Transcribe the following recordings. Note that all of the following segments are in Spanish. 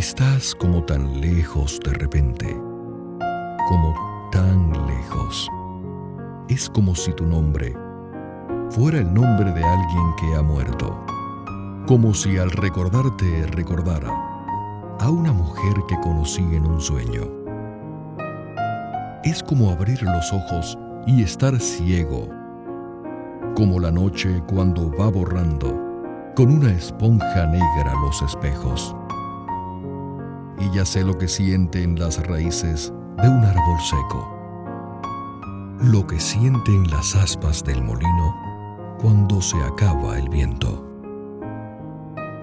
Estás como tan lejos de repente, como tan lejos. Es como si tu nombre fuera el nombre de alguien que ha muerto, como si al recordarte recordara a una mujer que conocí en un sueño. Es como abrir los ojos y estar ciego, como la noche cuando va borrando con una esponja negra los espejos ya sé lo que siente en las raíces de un árbol seco. Lo que siente en las aspas del molino cuando se acaba el viento.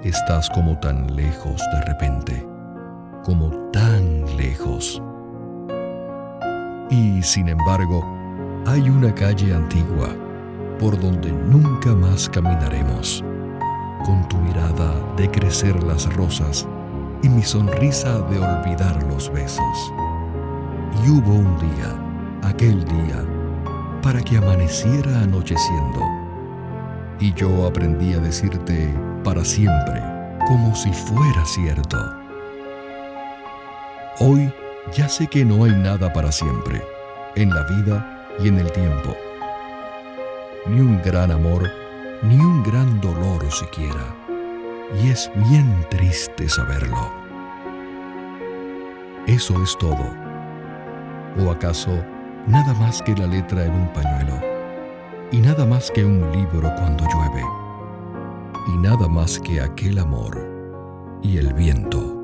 Estás como tan lejos de repente, como tan lejos. Y sin embargo, hay una calle antigua por donde nunca más caminaremos, con tu mirada de crecer las rosas y mi sonrisa de olvidar los besos. Y hubo un día, aquel día, para que amaneciera anocheciendo. Y yo aprendí a decirte para siempre, como si fuera cierto. Hoy ya sé que no hay nada para siempre, en la vida y en el tiempo. Ni un gran amor, ni un gran dolor siquiera y es bien triste saberlo. ¿Eso es todo? ¿O acaso nada más que la letra en un pañuelo? Y nada más que un libro cuando llueve? Y nada más que aquel amor y el viento